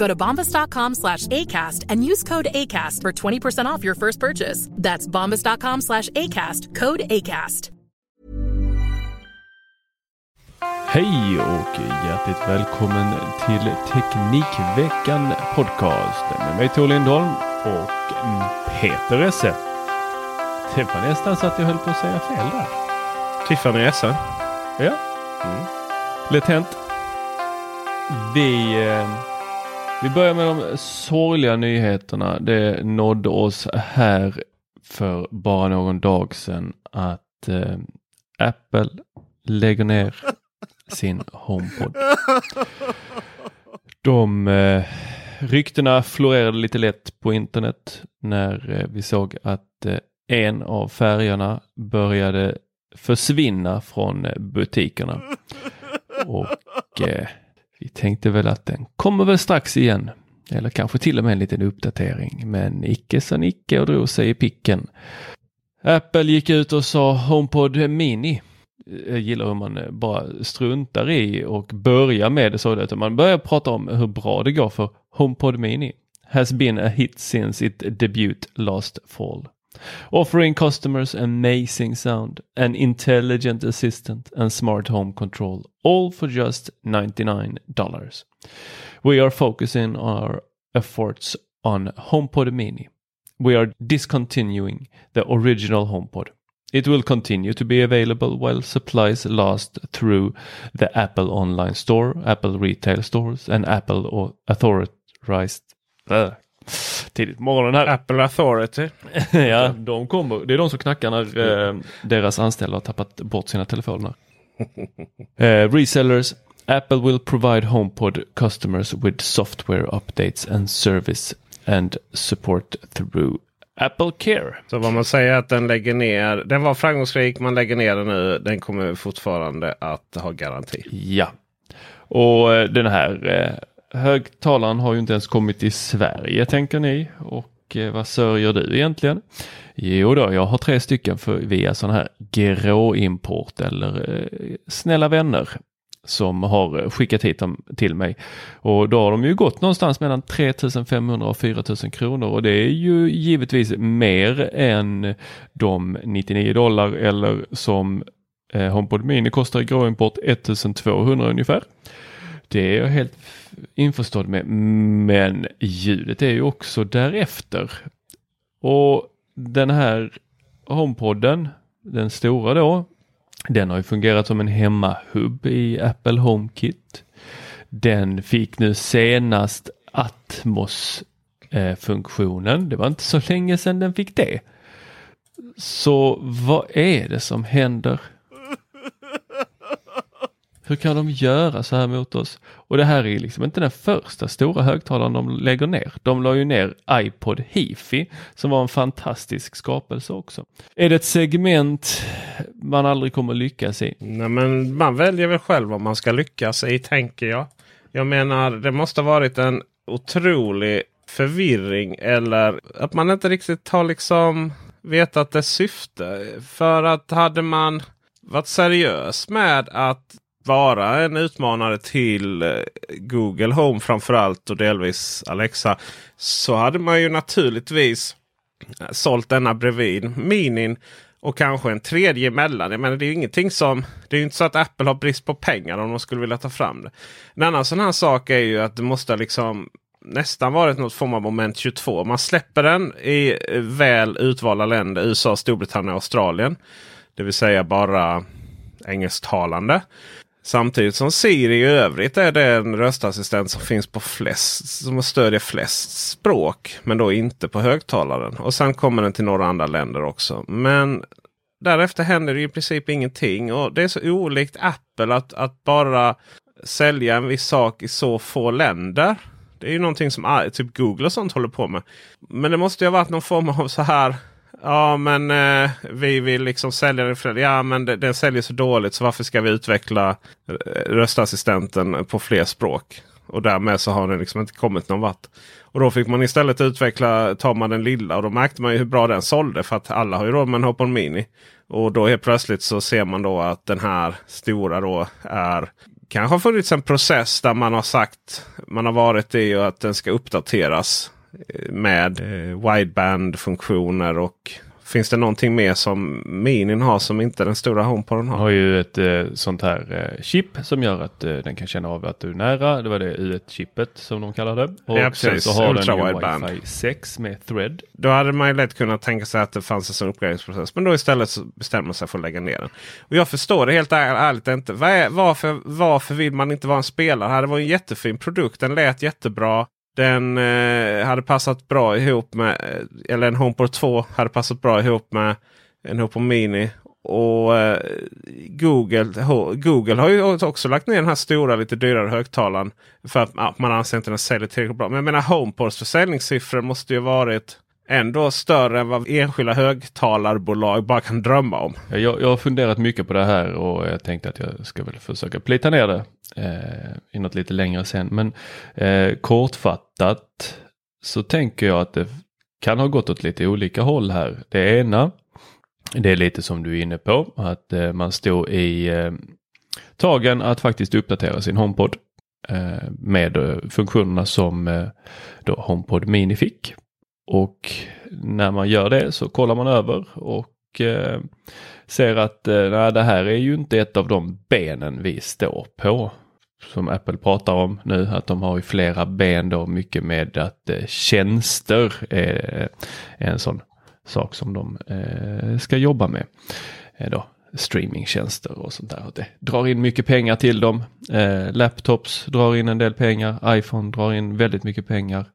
Go to bombas.com slash ACAST and use code ACAST for 20% off your first purchase. That's bombas.com slash ACAST. Code ACAST. Hej och hjärtligt välkommen till Teknikveckan Podcast med mig Tor Lindholm och Peter Esse. Det var nästan så att jag höll på att säga fel där. Tiffany Esse. Ja, mm. lätt hänt. Vi, eh, vi börjar med de sorgliga nyheterna. Det nådde oss här för bara någon dag sedan att eh, Apple lägger ner sin HomePod. De eh, ryktena florerade lite lätt på internet när eh, vi såg att eh, en av färgerna började försvinna från eh, butikerna. Och eh, vi tänkte väl att den kommer väl strax igen. Eller kanske till och med en liten uppdatering. Men icke sa Nicke och drog sig i picken. Apple gick ut och sa HomePod Mini. Jag gillar hur man bara struntar i och börjar med det så att man börjar prata om hur bra det går för HomePod Mini. Has been a hit since it debut last fall. Offering customers amazing sound, an intelligent assistant and smart home control, all for just $99. We are focusing our efforts on HomePod Mini. We are discontinuing the original HomePod. It will continue to be available while supplies last through the Apple online store, Apple retail stores and Apple authorized äh, tidigt på morgonen här. Apple Authority. ja, de kommer. Det är de som knackar när eh, deras anställda har tappat bort sina telefoner. eh, resellers. Apple will provide HomePod customers with software updates and service and support through Apple Care. Så vad man säger är att den lägger ner. Den var framgångsrik. Man lägger ner den nu. Den kommer fortfarande att ha garanti. Ja, och eh, den här eh, högtalaren har ju inte ens kommit till Sverige tänker ni. Och eh, vad sörjer du egentligen? Jo då, jag har tre stycken för, via sån här gråimport eller eh, snälla vänner som har eh, skickat hit dem till mig. Och då har de ju gått någonstans mellan 3500 och 4000 kronor och det är ju givetvis mer än de 99 dollar eller som eh, HomePod Mini kostar i gråimport 1200 ungefär. Det är jag helt införstådd med. Men ljudet är ju också därefter. Och den här HomePodden, den stora då, den har ju fungerat som en hemmahubb i Apple HomeKit. Den fick nu senast Atmos-funktionen, Det var inte så länge sedan den fick det. Så vad är det som händer? Hur kan de göra så här mot oss? Och det här är liksom inte den första stora högtalaren de lägger ner. De la ju ner iPod Hifi som var en fantastisk skapelse också. Är det ett segment man aldrig kommer lyckas i? Nej, men man väljer väl själv vad man ska lyckas i tänker jag. Jag menar det måste ha varit en otrolig förvirring eller att man inte riktigt har liksom vetat dess syfte. För att hade man varit seriös med att vara en utmanare till eh, Google Home framförallt och delvis Alexa. Så hade man ju naturligtvis eh, sålt denna bredvid Minin. Och kanske en tredje emellan. Jag menar, det är ju ingenting som... Det är ju inte så att Apple har brist på pengar om de skulle vilja ta fram det. En annan sån här sak är ju att det måste liksom nästan varit något form av moment 22. Man släpper den i eh, väl utvalda länder. USA, Storbritannien och Australien. Det vill säga bara engelsktalande. Samtidigt som Siri i övrigt är den röstassistent som finns på flest, som stödjer flest språk. Men då inte på högtalaren. Och sen kommer den till några andra länder också. Men därefter händer det i princip ingenting. Och det är så olikt Apple att, att bara sälja en viss sak i så få länder. Det är ju någonting som ah, typ Google och sånt håller på med. Men det måste ju ha varit någon form av så här Ja men eh, vi vill liksom sälja den. För, ja men den, den säljer så dåligt så varför ska vi utveckla eh, röstassistenten på fler språk? Och därmed så har den liksom inte kommit någon vart. Och då fick man istället utveckla, tar man den lilla och då märkte man ju hur bra den sålde. För att alla har ju råd med en Hopon Mini. Och då helt plötsligt så ser man då att den här stora då är kanske har funnits en process där man har sagt man har varit i och att den ska uppdateras med eh, wideband-funktioner och Finns det någonting mer som Minin har som inte den stora HomePoden har? har ju ett eh, sånt här eh, chip som gör att eh, den kan känna av att du är nära. Det var det U1-chippet som de kallar det. Och ja, sen så har Ultra den wideband. Wi-Fi 6 med Thread. Då hade man ju lätt kunnat tänka sig att det fanns en sån uppgraderingsprocess. Men då istället så bestämmer man sig för att lägga ner den. Och jag förstår det helt är, ärligt inte. Varför, varför vill man inte vara en spelare? Det var en jättefin produkt. Den lät jättebra. Den eh, hade passat bra ihop med, eh, eller en HomePod 2 hade passat bra ihop med en HomePod Mini. Och eh, Google, Google har ju också lagt ner den här stora lite dyrare högtalaren. För att ja, man anser inte den säljer tillräckligt bra. Men jag menar HomePods försäljningssiffror måste ju varit ändå större än vad enskilda högtalarbolag bara kan drömma om. Jag, jag har funderat mycket på det här och jag tänkte att jag ska väl försöka plita ner det eh, i något lite längre sen. Men eh, kortfattat så tänker jag att det kan ha gått åt lite olika håll här. Det ena, det är lite som du är inne på, att eh, man står i eh, tagen att faktiskt uppdatera sin HomePod eh, med eh, funktionerna som eh, då HomePod Mini fick. Och när man gör det så kollar man över och eh, ser att eh, nej, det här är ju inte ett av de benen vi står på. Som Apple pratar om nu, att de har ju flera ben då, mycket med att eh, tjänster är, eh, är en sån sak som de eh, ska jobba med. Eh, då, streamingtjänster och sånt där. Och Det drar in mycket pengar till dem. Eh, laptops drar in en del pengar. iPhone drar in väldigt mycket pengar.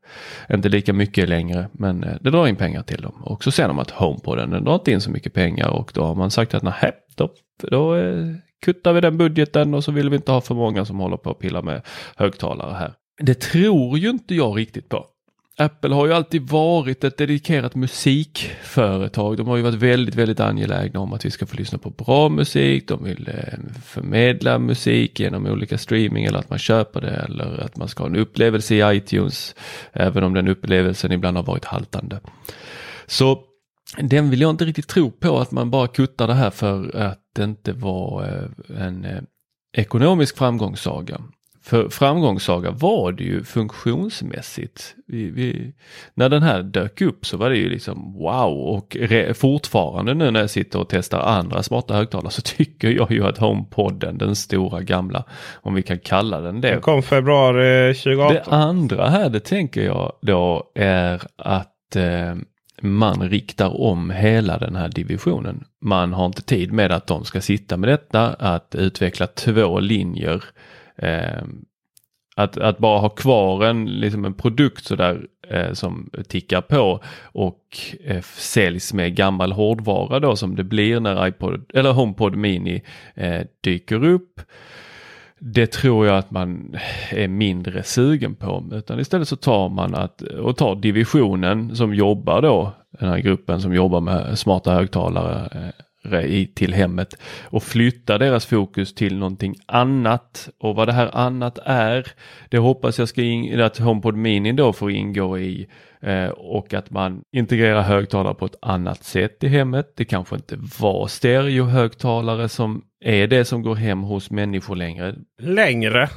Inte lika mycket längre men eh, det drar in pengar till dem. Och så ser de att HomePoden den drar inte in så mycket pengar och då har man sagt att nej, då, då eh, kuttar vi den budgeten och så vill vi inte ha för många som håller på att pilla med högtalare här. Det tror ju inte jag riktigt på. Apple har ju alltid varit ett dedikerat musikföretag. De har ju varit väldigt, väldigt angelägna om att vi ska få lyssna på bra musik. De vill eh, förmedla musik genom olika streaming eller att man köper det eller att man ska ha en upplevelse i iTunes. Även om den upplevelsen ibland har varit haltande. Så den vill jag inte riktigt tro på att man bara kuttar det här för att det inte var eh, en eh, ekonomisk framgångssaga. För framgångssaga var det ju funktionsmässigt. Vi, vi, när den här dök upp så var det ju liksom wow och re, fortfarande nu när jag sitter och testar andra smarta högtalare så tycker jag ju att HomePodden, den stora gamla, om vi kan kalla den det. Den kom februari 2018. Det andra här, det tänker jag då är att eh, man riktar om hela den här divisionen. Man har inte tid med att de ska sitta med detta, att utveckla två linjer Eh, att, att bara ha kvar en, liksom en produkt sådär eh, som tickar på och eh, säljs med gammal hårdvara då som det blir när iPod eller HomePod Mini eh, dyker upp. Det tror jag att man är mindre sugen på. Utan istället så tar man att och tar divisionen som jobbar då den här gruppen som jobbar med smarta högtalare eh, i, till hemmet och flyttar deras fokus till någonting annat. Och vad det här annat är, det hoppas jag ska in, att HomePod Mini då får ingå i eh, och att man integrerar högtalare på ett annat sätt i hemmet. Det kanske inte var stereohögtalare som är det som går hem hos människor längre. Längre?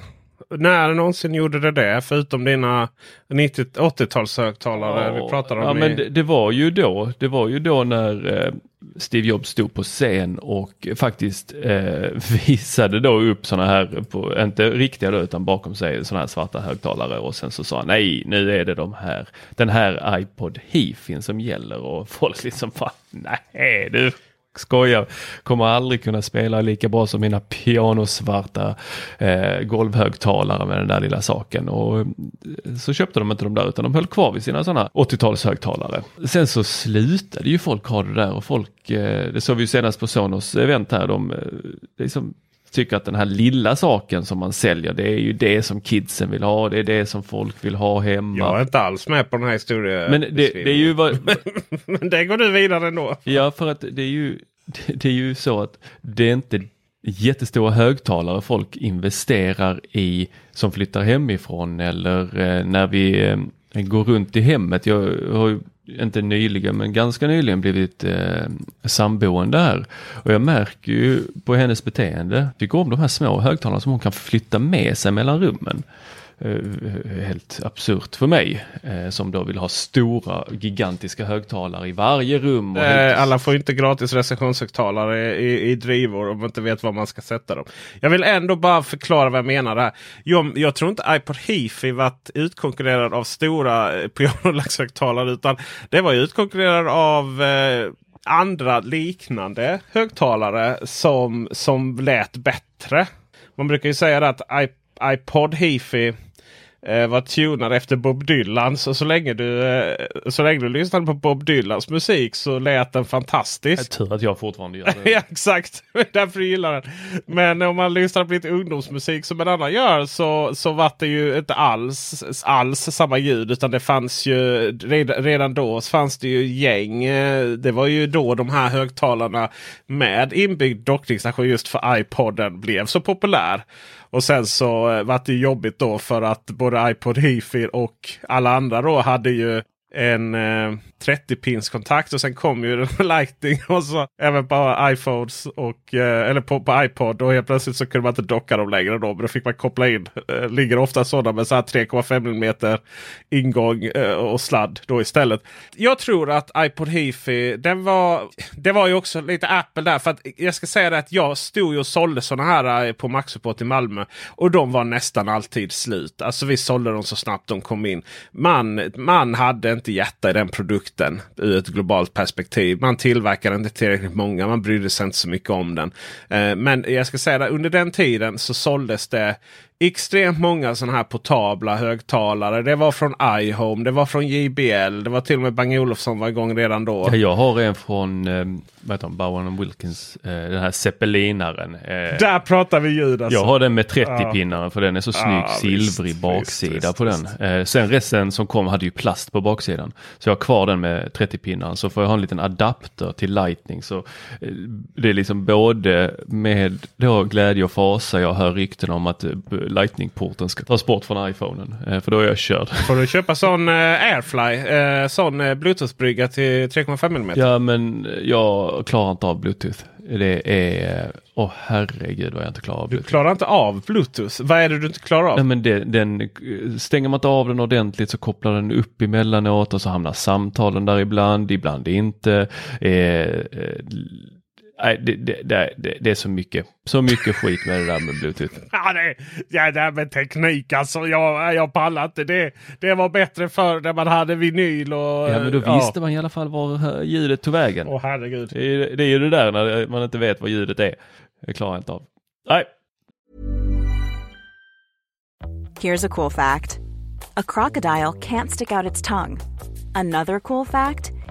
När någonsin gjorde det det? Förutom dina 80-talshögtalare vi pratade om. Ja, i... men det, det, var ju då. Det var ju då när eh, Steve Jobs stod på scen och faktiskt eh, visade då upp sådana här, på, inte riktiga då, utan bakom sig sådana här svarta högtalare och sen så sa han nej, nu är det de här, den här iPod Heafin som gäller. Och folk liksom bara, nej du skojar, kommer aldrig kunna spela lika bra som mina pianosvarta eh, golvhögtalare med den där lilla saken. Och eh, så köpte de inte de där utan de höll kvar vid sina sådana 80-talshögtalare. Sen så slutade ju folk ha det där och folk, eh, det såg vi ju senast på Sonos event här, de eh, liksom tycker att den här lilla saken som man säljer det är ju det som kidsen vill ha. Det är det som folk vill ha hemma. Jag är inte alls med på den här historien. Men det, det är ju vad... Men det går du vidare ändå. Ja, för att det är ju, det är ju så att det är inte jättestora högtalare folk investerar i som flyttar hemifrån eller eh, när vi eh, går runt i hemmet. Jag har ju inte nyligen men ganska nyligen blivit eh, samboende här. Och jag märker ju på hennes beteende, tycker om de här små högtalarna som hon kan flytta med sig mellan rummen. Eh, helt absurt för mig eh, som då vill ha stora gigantiska högtalare i varje rum. Eh, alla får inte gratis recensionshögtalare i, i drivor om man inte vet var man ska sätta dem. Jag vill ändå bara förklara vad jag menar här. Jag, jag tror inte iPod Hifi varit utkonkurrerad av stora pianolaxhögtalare utan det var utkonkurrerad av eh, andra liknande högtalare som, som lät bättre. Man brukar ju säga att iPod Hifi eh, var tunad efter Bob Dylan. Så, så, länge du, eh, så länge du lyssnade på Bob Dylans musik så lät den fantastisk. Tur att jag fortfarande gör det. ja, exakt, därför gillar den. Men om man lyssnar på lite ungdomsmusik som en annan gör så, så var det ju inte alls, alls samma ljud. Utan det fanns ju redan, redan då fanns det ju gäng. Eh, det var ju då de här högtalarna med inbyggd dockningsstation just för iPoden blev så populär. Och sen så eh, vart var det jobbigt då för att både iPod Hifi och alla andra då hade ju en eh, 30 pins kontakt och sen kom ju Lightning och så även på iPhones och eh, eller på, på iPod och helt plötsligt så kunde man inte docka dem längre då. Men då fick man koppla in. Eh, ligger ofta sådana med så 3,5 mm ingång eh, och sladd då istället. Jag tror att iPod Hifi den var. Det var ju också lite Apple där för att jag ska säga det att jag stod och sålde sådana här eh, på Maxupport i Malmö och de var nästan alltid slut. Alltså vi sålde dem så snabbt de kom in. Man, man hade inte hjärta i den produkten ur ett globalt perspektiv. Man tillverkade inte tillräckligt många. Man brydde sig inte så mycket om den. Eh, men jag ska säga att under den tiden så såldes det extremt många sådana här portabla högtalare. Det var från iHome, det var från JBL, det var till och med Bang Olufsson var igång redan då. Ja, jag har en från eh, vad Bowen Wilkins, eh, den här zeppelinaren. Eh, Där pratar vi ljud alltså. Jag har den med 30-pinnaren för den är så snygg ja, silvrig visst, baksida visst, på den. Eh, sen resten som kom hade ju plast på baksidan. Så jag har kvar den med 30-pinnaren så får jag ha en liten adapter till lightning. Så eh, det är liksom både med då glädje och fasa jag hör rykten om att eh, Lightning-porten ska tas bort från iPhonen. Eh, för då är jag körd. Får du köpa sån eh, Airfly, eh, sån Bluetooth-brygga till 3,5 mm? Ja men jag klarar inte av Bluetooth. Det är, åh oh, herregud vad jag inte klarar av Bluetooth. Du klarar inte av Bluetooth? Vad är det du inte klarar av? Nej, men det, den, stänger man inte av den ordentligt så kopplar den upp emellanåt och så hamnar samtalen där ibland, ibland inte. Eh, eh, Nej, det, det, det, det, är så mycket, så mycket skit med det där med Bluetooth. ja, det, ja, det här med teknik alltså. Jag, jag pallar inte. Det, det var bättre förr när man hade vinyl och... Ja, men då ja. visste man i alla fall var ljudet tog vägen. Åh herregud. Det är, det är ju det där när man inte vet vad ljudet är. Det klarar jag inte av. Nej. Here's a cool fact. A crocodile can't stick out its tongue. Another cool fact.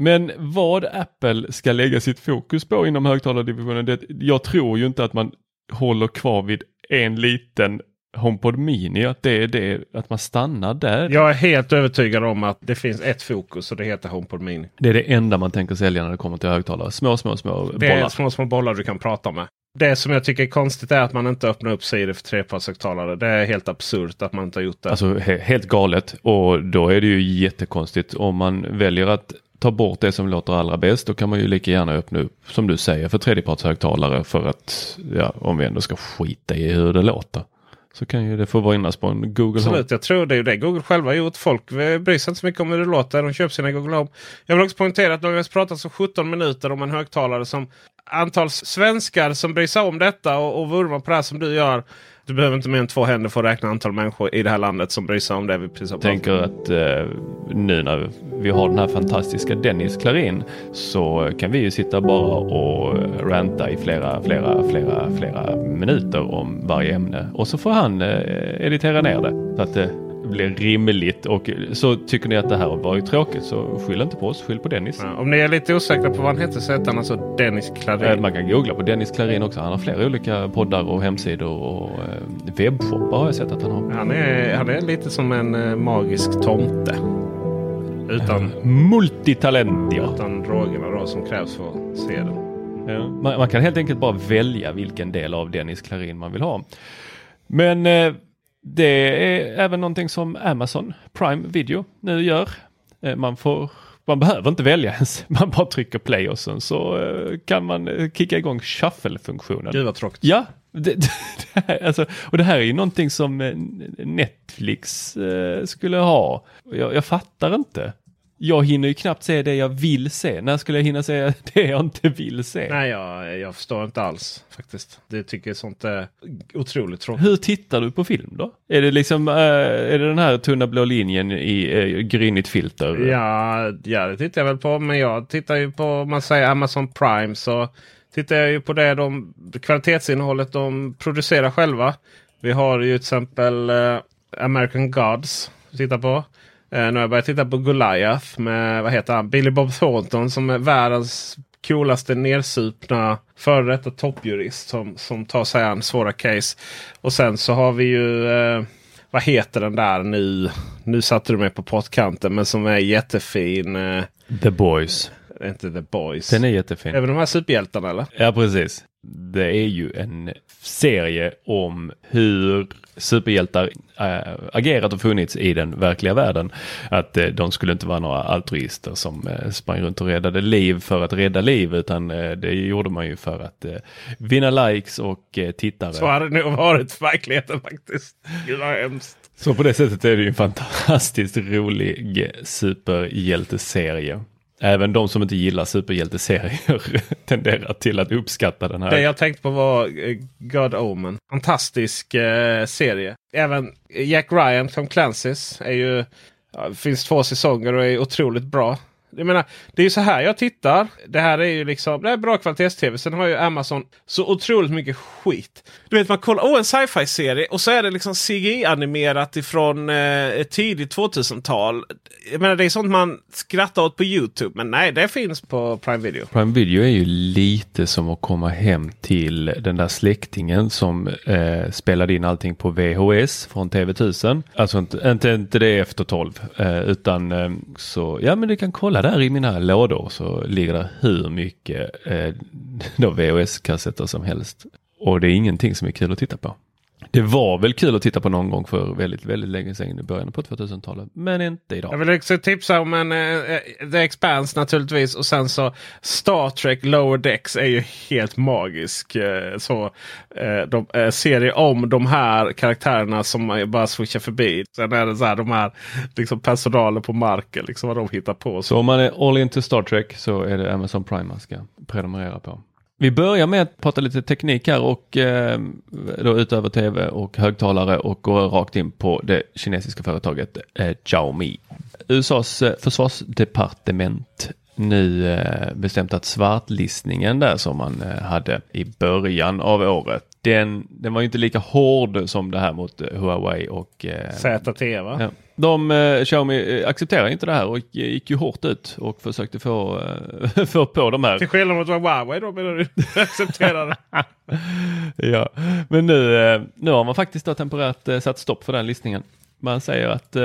Men vad Apple ska lägga sitt fokus på inom högtalardivisionen, det, jag tror ju inte att man håller kvar vid en liten HomePod Mini, att det är det, att man stannar där. Jag är helt övertygad om att det finns ett fokus och det heter HomePod Mini. Det är det enda man tänker sälja när det kommer till högtalare. Små, små, små Det är bollar. små, små bollar du kan prata med. Det som jag tycker är konstigt är att man inte öppnar upp sidor för trepartshögtalare. Det är helt absurt att man inte har gjort det. Alltså he helt galet och då är det ju jättekonstigt om man väljer att ta bort det som låter allra bäst. Då kan man ju lika gärna öppna upp som du säger för tredjepartshögtalare för att ja, om vi ändå ska skita i hur det låter. Så kan ju det få vinnas på en Google Home. Absolut, jag tror det är det Google själva gjort. Folk eh, bryr sig inte så mycket om hur det låter. De köper sina Google Home. Jag vill också poängtera att de har pratat så 17 minuter om en högtalare som antal svenskar som bryr sig om detta och, och vurmar på det här som du gör. Du behöver inte mer än två händer för att räkna antal människor i det här landet som bryr sig om det vi precis har Jag tänker att eh, nu när vi har den här fantastiska Dennis Klarin så kan vi ju sitta bara och ranta i flera, flera, flera, flera minuter om varje ämne. Och så får han eh, editera ner det. Så att det blir rimligt och så tycker ni att det här har varit tråkigt så skyll inte på oss, skyll på Dennis. Ja, om ni är lite osäkra på vad han heter så heter han alltså Dennis Klarin. Eh, Man kan googla på Dennis Klarin också. Han har flera olika poddar och hemsidor och eh, webbshoppar har jag sett att han har. Han är, han är lite som en eh, magisk tomte. Utan, Multitalent ja. utan drogerna då som krävs för att se. Ja. Man, man kan helt enkelt bara välja vilken del av Dennis Klarin man vill ha. Men det är även någonting som Amazon Prime Video nu gör. Eh, man får man behöver inte välja ens. Man bara trycker play och sen så eh, kan man eh, kicka igång shuffle-funktionen. Gud vad tråkigt. Ja, det, det, det här, alltså, och det här är ju någonting som Netflix eh, skulle ha. Jag, jag fattar inte. Jag hinner ju knappt se det jag vill se. När skulle jag hinna se det jag inte vill se? Nej, jag, jag förstår inte alls faktiskt. Det tycker sånt är otroligt tråkigt. Hur tittar du på film då? Är det liksom, eh, är det den här tunna blå linjen i uh, grynigt filter? Ja, ja, det tittar jag väl på. Men jag tittar ju på, om man säger Amazon Prime så tittar jag ju på det de, kvalitetsinnehållet de producerar själva. Vi har ju till exempel eh, American Gods att titta på. Eh, nu har jag börjat titta på Goliath med vad heter han? Billy Bob Thornton som är världens coolaste nersupna före detta toppjurist som, som tar sig an svåra case. Och sen så har vi ju eh, vad heter den där nu? Nu satte du mig på pottkanten men som är jättefin. Eh, The Boys. inte The Boys. Den är jättefin. Även de här superhjältarna eller? Ja, precis. Det är ju en serie om hur superhjältar äh, agerat och funnits i den verkliga världen. Att äh, de skulle inte vara några altruister som äh, sprang runt och räddade liv för att rädda liv utan det gjorde man ju för att vinna likes och tittare. Så har det nog varit verkligheten faktiskt. Gud vad hemskt. Så på det sättet är det ju en fantastiskt rolig superhjälteserie. Även de som inte gillar superhjälteserier tenderar till att uppskatta den här. Det jag tänkte på var eh, God Omen. Fantastisk eh, serie. Även Jack Ryan, Tom Clancy's, är ju, ja, finns två säsonger och är otroligt bra. Jag menar, det är ju så här jag tittar. Det här är ju liksom det är bra kvalitets-tv. Sen har ju Amazon så otroligt mycket skit. Du vet man kollar, åh en sci-fi serie och så är det liksom CGI-animerat ifrån eh, tidigt 2000-tal. Jag menar det är sånt man skrattar åt på Youtube. Men nej, det finns på Prime Video. Prime Video är ju lite som att komma hem till den där släktingen som eh, spelade in allting på VHS från TV1000. Alltså inte, inte, inte det efter 12 eh, utan eh, så ja men du kan kolla där i mina lådor så ligger det hur mycket eh, VHS-kassetter som helst. Och det är ingenting som är kul att titta på. Det var väl kul att titta på någon gång för väldigt, väldigt länge sedan i början på 2000-talet. Men inte idag. Jag vill också tipsa om en eh, The Expanse naturligtvis. Och sen så Star Trek Lower Decks är ju helt magisk. Eh, så eh, de, eh, serie om de här karaktärerna som man bara switchar förbi. Sen är det så här de här liksom personalen på marken. Liksom vad de hittar på. Så om man är all into Star Trek så är det Amazon Prime man ska prenumerera på. Vi börjar med att prata lite teknik här och eh, då utöver tv och högtalare och går rakt in på det kinesiska företaget eh, Xiaomi. USAs eh, försvarsdepartement nu eh, bestämt att svartlistningen där som man eh, hade i början av året den, den var inte lika hård som det här mot eh, Huawei och ZTE va? Ja. De, eh, Xiaomi accepterar inte det här och gick ju hårt ut och försökte få, få på de här. Till skillnad mot Huawei då menar du? accepterar ja, men nu, nu har man faktiskt då temporärt satt stopp för den listningen. Man säger att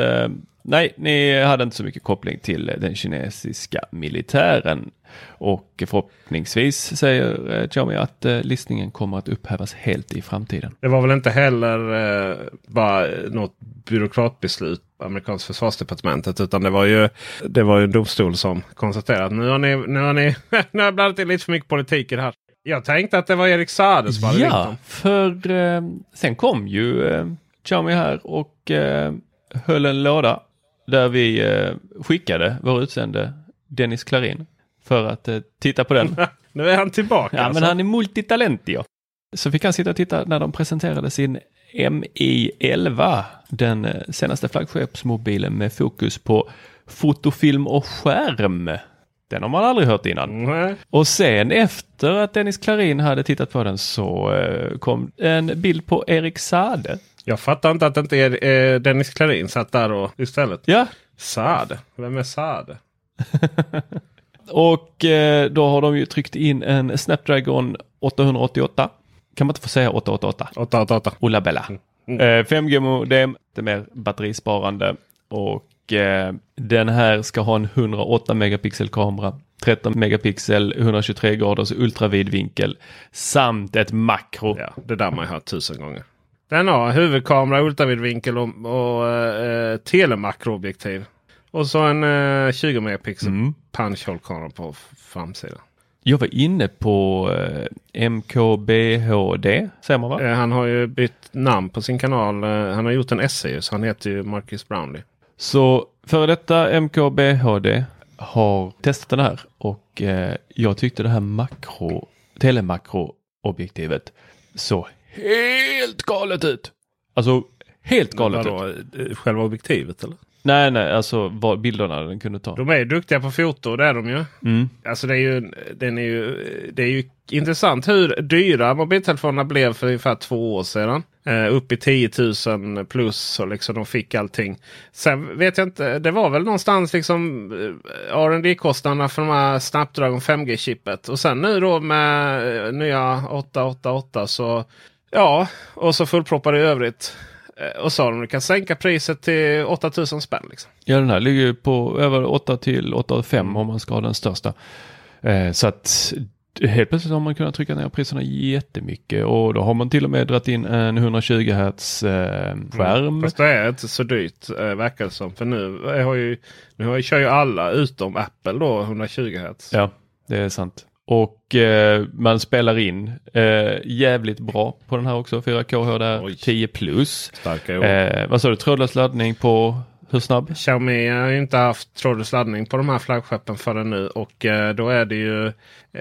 nej, ni hade inte så mycket koppling till den kinesiska militären. Och förhoppningsvis säger eh, Xiaomi att eh, listningen kommer att upphävas helt i framtiden. Det var väl inte heller eh, bara något byråkratbeslut amerikanska försvarsdepartementet. Utan det var ju det var ju en domstol som konstaterade att nu har ni, nu har ni nu har blandat in lite för mycket politik i det här. Jag tänkte att det var Erik Saade som hade Ja, för eh, sen kom ju eh, Xiaomi här och eh, höll en låda där vi eh, skickade vår utsände Dennis Klarin för att eh, titta på den. nu är han tillbaka. Ja, alltså. men han är multitalentio. Så fick han sitta och titta när de presenterade sin MI11, den eh, senaste flaggskeppsmobilen med fokus på fotofilm och skärm. Den har man aldrig hört innan. Mm. Och sen efter att Dennis Klarin hade tittat på den så kom en bild på Erik Sade. Jag fattar inte att det inte är eh, Dennis Klarin satt där och istället. Ja. Sade? Vem är Sade? Och eh, då har de ju tryckt in en Snapdragon 888. Kan man inte få säga 888? 888. Ola Bella. Mm. Eh, 5G-modem, det mer batterisparande och eh, den här ska ha en 108 megapixel kamera. 13 megapixel, 123 graders ultravidvinkel samt ett makro. Ja, det där man har hört tusen gånger. Den har huvudkamera, ultravidvinkel och, och eh, telemakroobjektiv. Och så en eh, 20 megapixel mm. punch-hole-kamera på framsidan. Jag var inne på eh, MKBHD, säger man va? Eh, han har ju bytt namn på sin kanal. Eh, han har gjort en essay så han heter ju Marcus Brownlee. Så före detta MKBHD har testat den här och eh, jag tyckte det här makro, telemakroobjektivet så helt galet ut. Alltså helt galet ut. Eh, själva objektivet eller? Nej, nej, alltså vad bilderna den kunde ta. De är ju duktiga på foto, det är de ju. Mm. Alltså det är ju, den är ju, det är ju intressant hur dyra mobiltelefonerna blev för ungefär två år sedan. Uh, upp i 10 000 plus och liksom de fick allting. Sen vet jag inte, det var väl någonstans liksom uh, rd kostnaderna för de här Snapdragon 5G-chippet. Och sen nu då med uh, nya 888 så ja, och så fullproppade i övrigt. Eh, och sa de att kan sänka priset till 8000 spänn. Liksom. Ja den här ligger på över 8 till 8,5 mm. om man ska ha den största. Eh, så att helt plötsligt har man kunnat trycka ner priserna jättemycket och då har man till och med dragit in en 120 Hz eh, skärm. Mm. Fast det är inte så dyrt eh, verkar det som. För nu, har ju, nu har ju, kör ju alla utom Apple då 120 Hz. Ja, det är sant. Och eh, man spelar in eh, jävligt bra på den här också. 4K HDR 10 plus. Starka eh, vad sa du, trådlös laddning på Hur snabb? Xiaomi har ju inte haft trådlös laddning på de här flaggskeppen förrän nu. Och eh, då är det ju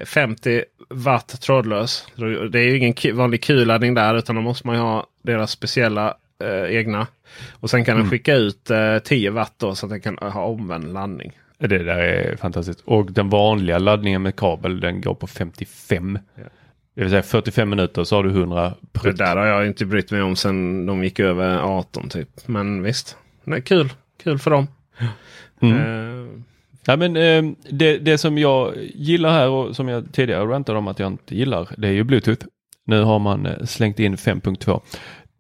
50 watt trådlös. Det är ju ingen vanlig Q-laddning där utan då måste man ju ha deras speciella eh, egna. Och sen kan den skicka ut eh, 10 watt då, så att den kan ha omvänd laddning. Det där är fantastiskt. Och den vanliga laddningen med kabel den går på 55. Ja. Det vill säga 45 minuter så har du 100 Det prutt. där har jag inte brytt mig om sen de gick över 18 typ. Men visst, Nej, kul. Kul för dem. Mm. Eh, Ja, men, eh, det, det som jag gillar här och som jag tidigare rantade om att jag inte gillar det är ju Bluetooth. Nu har man eh, slängt in 5.2.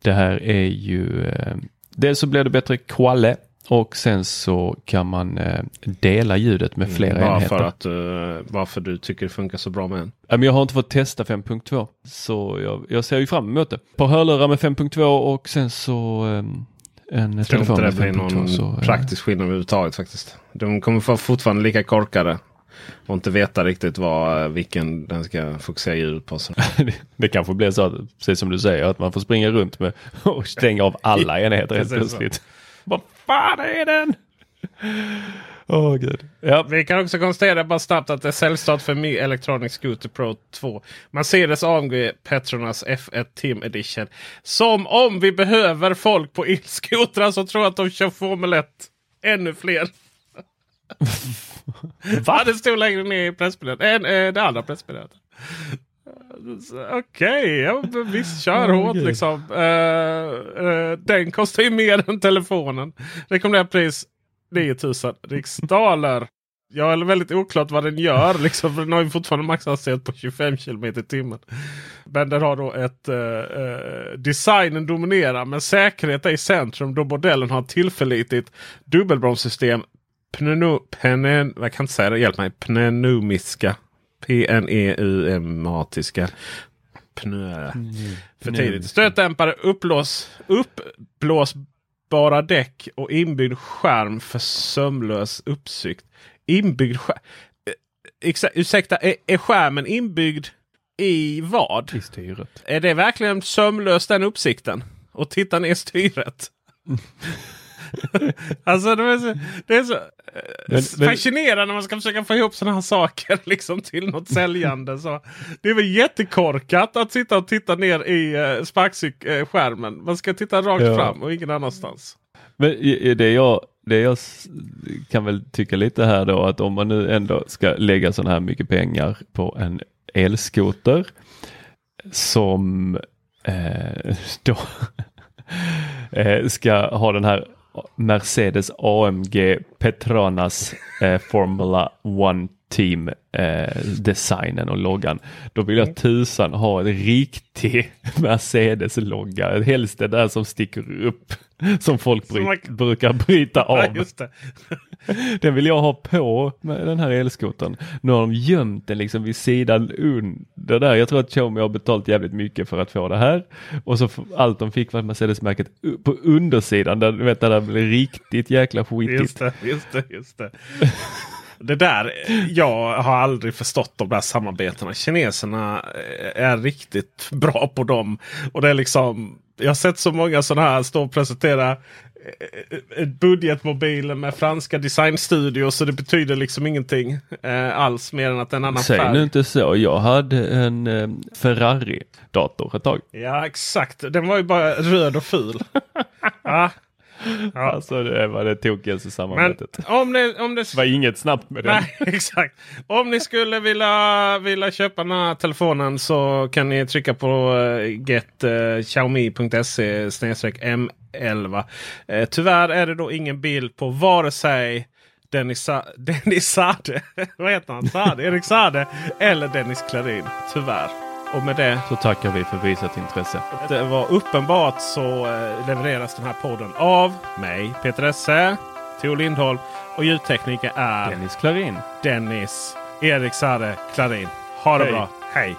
Det här är ju eh, dels så blir det bättre kvalle och sen så kan man eh, dela ljudet med flera bara enheter. för att uh, varför du tycker det funkar så bra med en. Men jag har inte fått testa 5.2 så jag, jag ser ju fram emot det. På hörlurar med 5.2 och sen så eh, en tror telefon inte det blir 5.2. någon så, eh, praktisk skillnad överhuvudtaget faktiskt. De kommer vara fortfarande lika korkade. Och inte veta riktigt vad, eh, vilken den ska fokusera ljudet på. Så. det, det kanske blir så, att, precis som du säger, att man får springa runt med och stänga av alla enheter helt så. plötsligt. Vad fan är den? Åh gud. Ja, Vi kan också konstatera bara snabbt att det är säljstart för Mi Electronic Scooter Pro 2. Mercedes AMG Petronas F1 Team Edition. Som om vi behöver folk på elskotrar så tror att de kör Formel 1. Ännu fler. Va? Det stod längre ner i pressmeddelandet. Än eh, det andra pressmeddelandet. Okej, men visst kör Åh, hårt liksom. Eh, eh, den kostar ju mer än telefonen. Rekommenderat pris 9000 riksdaler. Ja, eller väldigt oklart vad den gör. Liksom, för den har ju fortfarande maxhastighet på 25 km i timmen. Men den har då ett eh, eh, designen dominerar men säkerhet är i centrum då modellen har tillförlitligt dubbelbromssystem. Pneumo, pnen, jag kan inte säga det, hjälp mig. Pneumiska. P-N-E-U-M-atiska. Pnö. För tidigt. Stötdämpare, uppblås, uppblåsbara däck och inbyggd skärm för sömlös uppsikt. Inbyggd skärm. Ursäkta, är, är skärmen inbyggd i vad? i styret. Är det verkligen sömlös den uppsikten? Och titta ner styret. alltså det är så, det är så eh, Men- men- fascinerande när man ska försöka få ihop sådana här saker liksom till något säljande. Så det är väl jättekorkat att sitta och titta ner i uh, sparkcykelskärmen. Man ska titta rakt Ja. fram och ingen annanstans. Men det jag, det jag kan väl tycka lite här då att om man nu ändå ska lägga så här mycket pengar på en elskoter som eh, då eh, ska ha den här Mercedes AMG Petronas eh, Formula One Team eh, designen och loggan. Då vill jag tusan ha en riktig Mercedes-logga. Helst det där som sticker upp som folk Som bry- man- brukar bryta Ja, av. just det. Den vill jag ha på med den här elskotern. Nu har de gömt den liksom vid sidan under där. Jag tror att Xiaomi har betalt jävligt mycket för att få det här. Och så allt de fick var Mercedes-märket på undersidan där, vet, där det blir riktigt jäkla skitigt. Just det, just det, just det. Det där, jag har aldrig förstått de där samarbetena. Kineserna eh, är riktigt bra på dem. Och det är liksom, jag har sett så många sådana här stå och presentera eh, ett budgetmobil med franska designstudios. Så det betyder liksom ingenting eh, alls mer än att en annan Säg färg. nu inte så. Jag hade en eh, Ferrari-dator ett tag. Ja exakt, den var ju bara röd och ful. ja. Ja. Alltså det var det tokigaste Men samarbetet. om det, om det Det var inget snabbt med den. Nej, exakt. Om ni skulle vilja, vilja köpa den här telefonen så kan ni trycka på uh, get uh, xiaomi.se M11. Eh, tyvärr är det då ingen bild på vare sig Dennis, Dennis Sade, vad heter han? Sade, Erik Sade eller Dennis Klarin. Tyvärr. Och med det Så tackar vi för visat intresse. det var uppenbart så eh, levereras den här podden av mig, Peter Esse, Theo Lindholm och ljudtekniker är Dennis Klarin. Dennis Erik Sade Klarin. Ha det Hej. bra. Hej!